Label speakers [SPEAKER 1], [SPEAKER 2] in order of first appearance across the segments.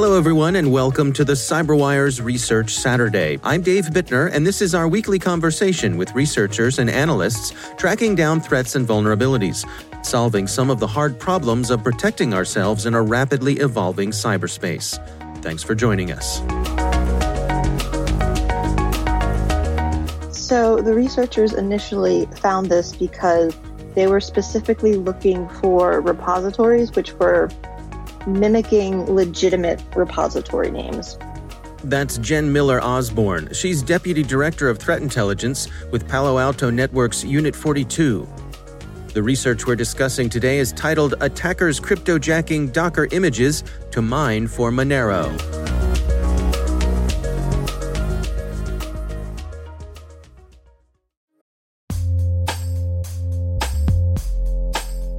[SPEAKER 1] Hello, everyone, and welcome to the CyberWire's Research Saturday. I'm Dave Bittner, and this is our weekly conversation with researchers and analysts tracking down threats and vulnerabilities, solving some of the hard problems of protecting ourselves in a rapidly evolving cyberspace. Thanks for joining us.
[SPEAKER 2] So, the researchers initially found this because they were specifically looking for repositories which were mimicking legitimate repository names.
[SPEAKER 1] That's Jen Miller Osborn. She's Deputy Director of Threat Intelligence with Palo Alto Network's Unit 42. The research we're discussing today is titled Attackers Cryptojacking Docker Images to Mine for Monero.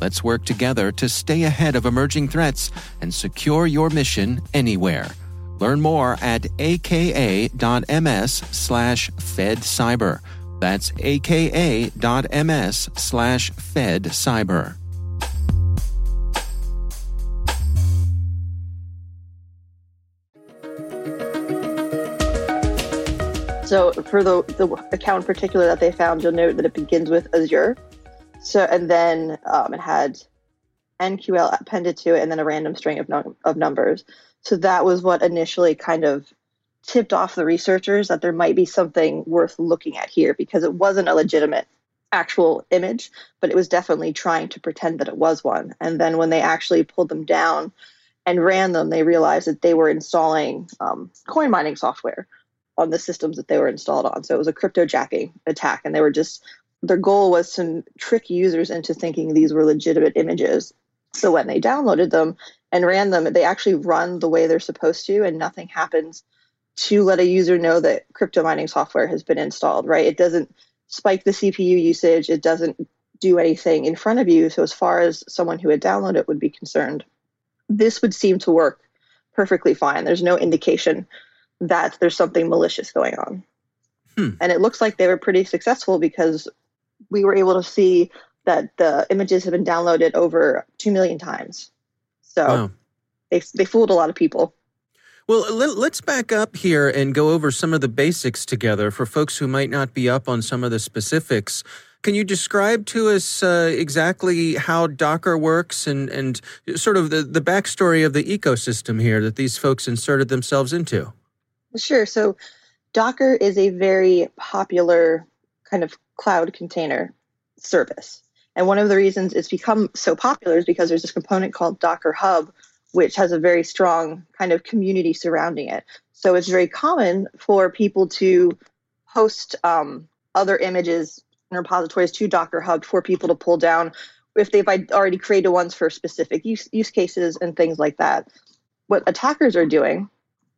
[SPEAKER 1] Let's work together to stay ahead of emerging threats and secure your mission anywhere. Learn more at aka.ms slash fedcyber. That's aka.ms slash fedcyber.
[SPEAKER 2] So, for the, the account in particular that they found, you'll note that it begins with Azure. So, and then um, it had NQL appended to it, and then a random string of, num- of numbers. So, that was what initially kind of tipped off the researchers that there might be something worth looking at here because it wasn't a legitimate actual image, but it was definitely trying to pretend that it was one. And then when they actually pulled them down and ran them, they realized that they were installing um, coin mining software on the systems that they were installed on. So it was a cryptojacking attack, and they were just their goal was to trick users into thinking these were legitimate images. So when they downloaded them and ran them, they actually run the way they're supposed to, and nothing happens to let a user know that crypto mining software has been installed, right? It doesn't spike the CPU usage, it doesn't do anything in front of you. So, as far as someone who had downloaded it would be concerned, this would seem to work perfectly fine. There's no indication that there's something malicious going on. Hmm. And it looks like they were pretty successful because we were able to see that the images have been downloaded over 2 million times. So wow. they, they fooled a lot of people.
[SPEAKER 1] Well, let, us back up here and go over some of the basics together for folks who might not be up on some of the specifics. Can you describe to us uh, exactly how Docker works and, and sort of the, the backstory of the ecosystem here that these folks inserted themselves into?
[SPEAKER 2] Sure. So, Docker is a very popular kind of cloud container service. And one of the reasons it's become so popular is because there's this component called Docker Hub, which has a very strong kind of community surrounding it. So it's very common for people to host um, other images and repositories to Docker Hub for people to pull down if they've already created ones for specific use, use cases and things like that. What attackers are doing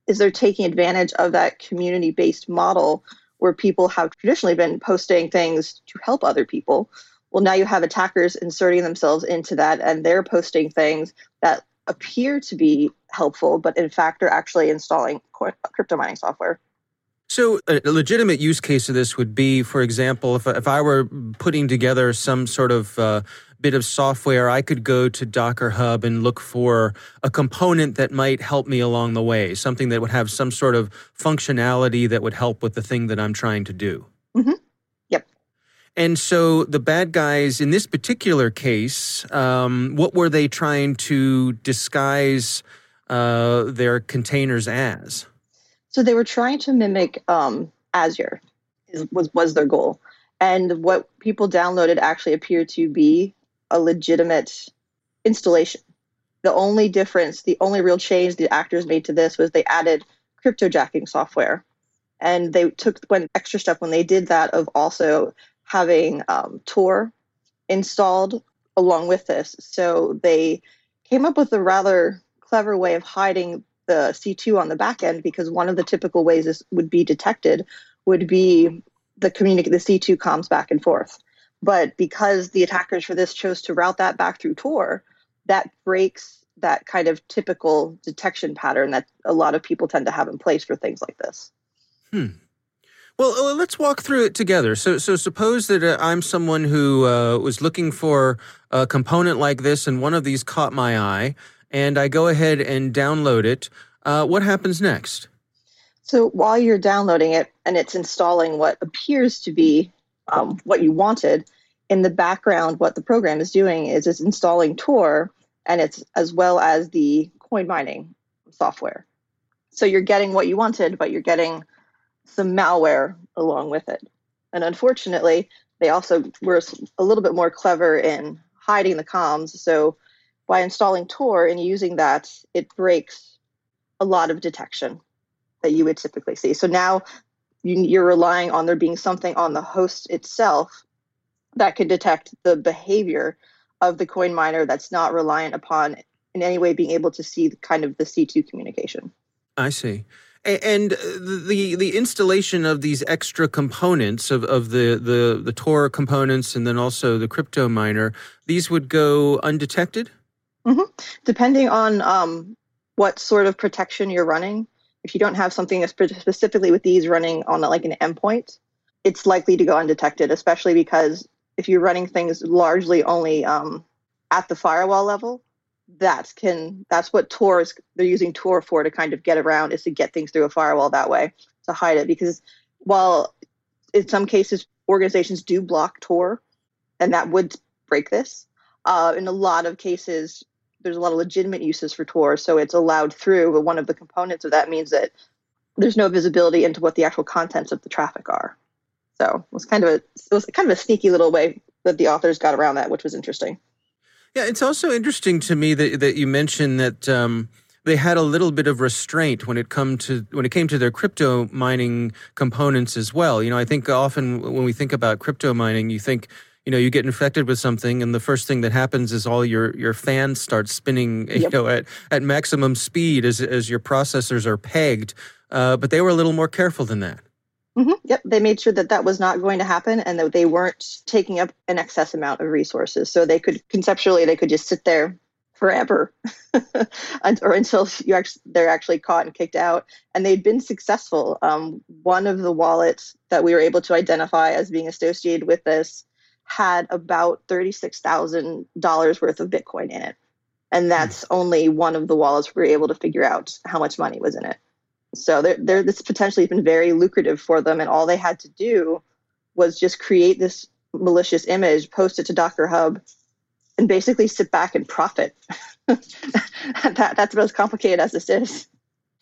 [SPEAKER 2] is they're taking advantage of that community based model where people have traditionally been posting things to help other people. Well, now you have attackers inserting themselves into that and they're posting things that appear to be helpful, but in fact are actually installing crypto mining software.
[SPEAKER 1] So, a legitimate use case of this would be, for example, if, if I were putting together some sort of uh, bit of software, I could go to Docker Hub and look for a component that might help me along the way, something that would have some sort of functionality that would help with the thing that I'm trying to do.
[SPEAKER 2] Mm-hmm. Yep.
[SPEAKER 1] And so the bad guys in this particular case, um, what were they trying to disguise uh, their containers as?
[SPEAKER 2] So they were trying to mimic um, Azure, is, was was their goal, and what people downloaded actually appeared to be a legitimate installation. The only difference, the only real change the actors made to this was they added cryptojacking software, and they took one extra step when they did that of also having um, Tor installed along with this. So they came up with a rather clever way of hiding the C2 on the back end because one of the typical ways this would be detected would be the communicate the C2 comms back and forth. But because the attackers for this chose to route that back through Tor, that breaks that kind of typical detection pattern that a lot of people tend to have in place for things like this.
[SPEAKER 1] Hmm. Well, uh, let's walk through it together. So, so suppose that uh, I'm someone who uh, was looking for a component like this, and one of these caught my eye and I go ahead and download it, uh, what happens next?
[SPEAKER 2] So while you're downloading it and it's installing what appears to be um, what you wanted, in the background, what the program is doing is it's installing Tor and it's as well as the coin mining software. So you're getting what you wanted, but you're getting some malware along with it. And unfortunately, they also were a little bit more clever in hiding the comms. So by installing Tor and using that, it breaks a lot of detection that you would typically see. So now you're relying on there being something on the host itself that can detect the behavior of the coin miner that's not reliant upon in any way being able to see the, kind of the C2 communication.
[SPEAKER 1] I see. And the the installation of these extra components of, of the, the, the Tor components and then also the crypto miner, these would go undetected?
[SPEAKER 2] Mm-hmm. Depending on um, what sort of protection you're running, if you don't have something specifically with these running on like an endpoint, it's likely to go undetected, especially because if you're running things largely only um, at the firewall level, that can that's what Tor is they're using Tor for to kind of get around is to get things through a firewall that way to hide it because while in some cases organizations do block Tor and that would break this, uh, in a lot of cases there's a lot of legitimate uses for Tor, so it's allowed through. But one of the components of that means that there's no visibility into what the actual contents of the traffic are. So it was kind of a it was kind of a sneaky little way that the authors got around that, which was interesting.
[SPEAKER 1] Yeah, it's also interesting to me that that you mentioned that um, they had a little bit of restraint when it come to when it came to their crypto mining components as well. You know, I think often when we think about crypto mining, you think you know you get infected with something and the first thing that happens is all your your fans start spinning you know at, at maximum speed as as your processors are pegged. Uh, but they were a little more careful than that.
[SPEAKER 2] Mm-hmm. yep. They made sure that that was not going to happen and that they weren't taking up an excess amount of resources. So they could conceptually they could just sit there forever or until you actually, they're actually caught and kicked out. And they'd been successful. Um, one of the wallets that we were able to identify as being associated with this had about $36,000 worth of Bitcoin in it. And that's only one of the wallets we were able to figure out how much money was in it. So they're, they're, this potentially has been very lucrative for them. And all they had to do was just create this malicious image, post it to Docker Hub, and basically sit back and profit. that, that's about as complicated as this is.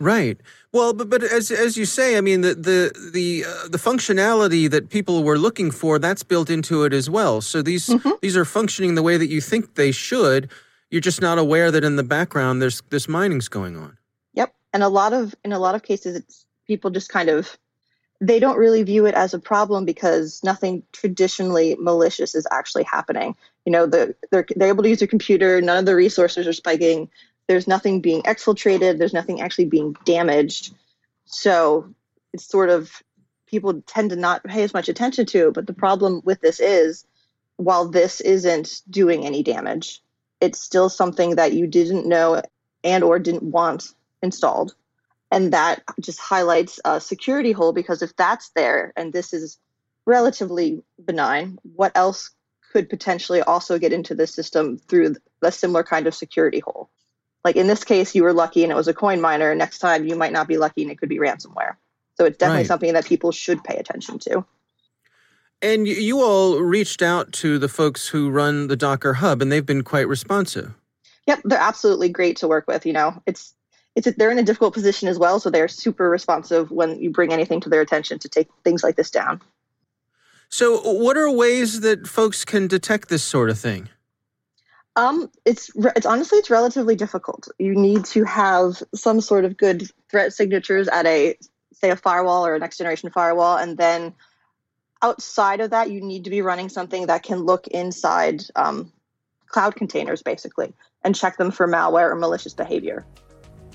[SPEAKER 1] Right. Well, but but as as you say, I mean the the the uh, the functionality that people were looking for that's built into it as well. So these mm-hmm. these are functioning the way that you think they should. You're just not aware that in the background there's this mining's going on.
[SPEAKER 2] Yep. And a lot of in a lot of cases it's people just kind of they don't really view it as a problem because nothing traditionally malicious is actually happening. You know, the, they're they're able to use their computer. None of the resources are spiking there's nothing being exfiltrated, there's nothing actually being damaged. So it's sort of people tend to not pay as much attention to. But the problem with this is while this isn't doing any damage, it's still something that you didn't know and or didn't want installed. And that just highlights a security hole because if that's there and this is relatively benign, what else could potentially also get into the system through a similar kind of security hole? Like in this case, you were lucky and it was a coin miner. Next time, you might not be lucky and it could be ransomware. So it's definitely right. something that people should pay attention to.
[SPEAKER 1] And you all reached out to the folks who run the Docker Hub, and they've been quite responsive.
[SPEAKER 2] Yep, they're absolutely great to work with. You know, it's it's they're in a difficult position as well, so they're super responsive when you bring anything to their attention to take things like this down.
[SPEAKER 1] So, what are ways that folks can detect this sort of thing?
[SPEAKER 2] Um, it's it's honestly it's relatively difficult. You need to have some sort of good threat signatures at a say a firewall or a next generation firewall, and then outside of that, you need to be running something that can look inside um, cloud containers basically and check them for malware or malicious behavior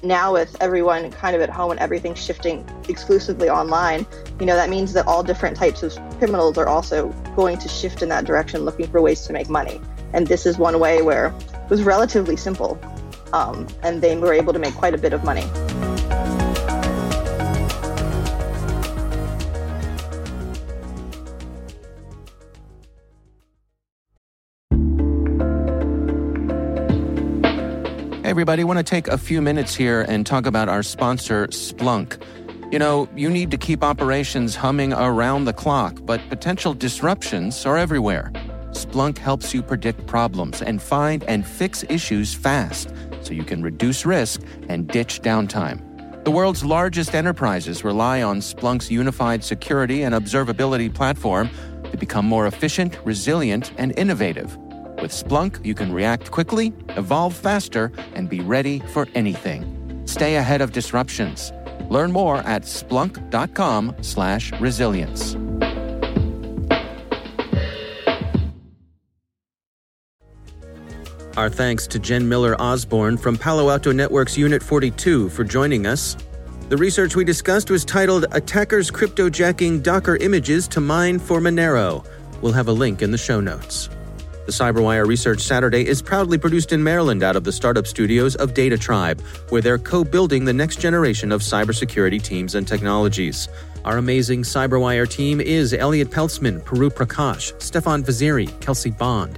[SPEAKER 2] now with everyone kind of at home and everything shifting exclusively online, you know, that means that all different types of criminals are also going to shift in that direction looking for ways to make money. And this is one way where it was relatively simple. Um, and they were able to make quite a bit of money.
[SPEAKER 1] Hey, everybody. Want to take a few minutes here and talk about our sponsor, Splunk. You know, you need to keep operations humming around the clock, but potential disruptions are everywhere. Splunk helps you predict problems and find and fix issues fast so you can reduce risk and ditch downtime. The world's largest enterprises rely on Splunk's unified security and observability platform to become more efficient, resilient, and innovative. With Splunk, you can react quickly, evolve faster, and be ready for anything. Stay ahead of disruptions. Learn more at splunk.com/resilience. Our thanks to Jen Miller Osborn from Palo Alto Network's Unit 42 for joining us. The research we discussed was titled Attackers Cryptojacking Docker Images to Mine for Monero. We'll have a link in the show notes. The CyberWire Research Saturday is proudly produced in Maryland out of the startup studios of Data Tribe, where they're co building the next generation of cybersecurity teams and technologies. Our amazing CyberWire team is Elliot Peltzman, Pru Prakash, Stefan Vaziri, Kelsey Bond,